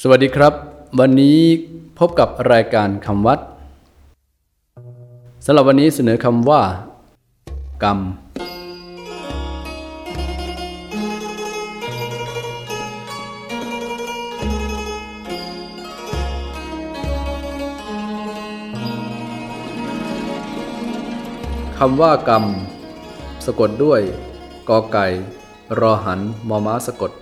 สวัสดีครับ วันนี้พบกับรายการคำวัดสำหรับวันนี้เสนอคำว่า กรรม คำว่ากรรม สะกดด้วยกอไก่ รอหันมอม้าสะกด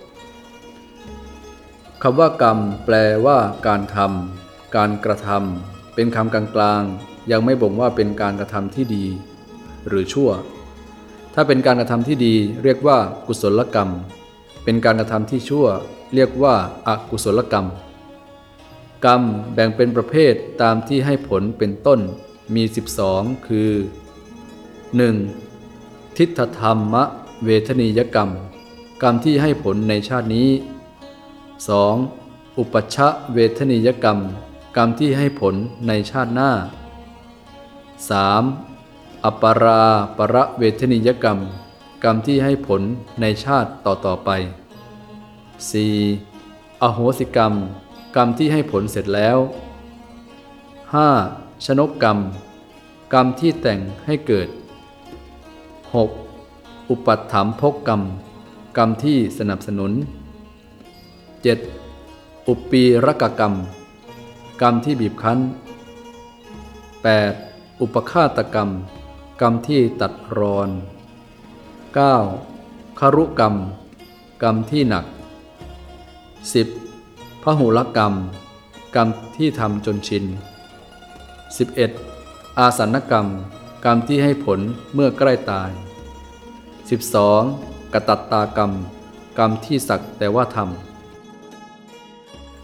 คำว่ากรรมแปลว่าการทำการกระทำเป็นคำกลางๆ ยังไม่บ่งว่าเป็นการกระทำที่ดี หรือชั่ว ถ้าเป็นการกระทำที่ดี เรียกว่า กุศลกรรม เป็นการกระทำที่ชั่ว เรียกว่าอากุศลกรรม กรรมแบ่งเป็นประเภทตามที่ให้ผลเป็นต้นมี 12 คือ 1. ทิฏฐธรรมะ เวทนียกรรม กรรมที่ให้ผลในชาตินี้ 2. อุปชะเวทนียกรรม กรรมที่ให้ผลในชาติหน้า 3. อปปาราประเวทนียกรรม กรรมที่ให้ผลในชาติต่อต่อไป 4. อโหสิกรรม กรรมที่ให้ผลเสร็จแล้ว 5. ชนกกรรม กรรมที่แต่งให้เกิด 6. อุปัฏฐามภกกรรม กรรมที่สนับสนุน 7. อุปปีรกกรรม กรรมที่บีบคั้น 8. อุปฆาตกรรม กรรมที่ตัดรอน 9. คารุกรรม กรรมที่หนัก 10. พหุลกรรม กรรมที่ทำจนชิน 11. อาสันกรรม กรรมที่ให้ผลเมื่อใกล้ตาย 12. กตัตตากรรม กรรมที่สักแต่ว่าทำ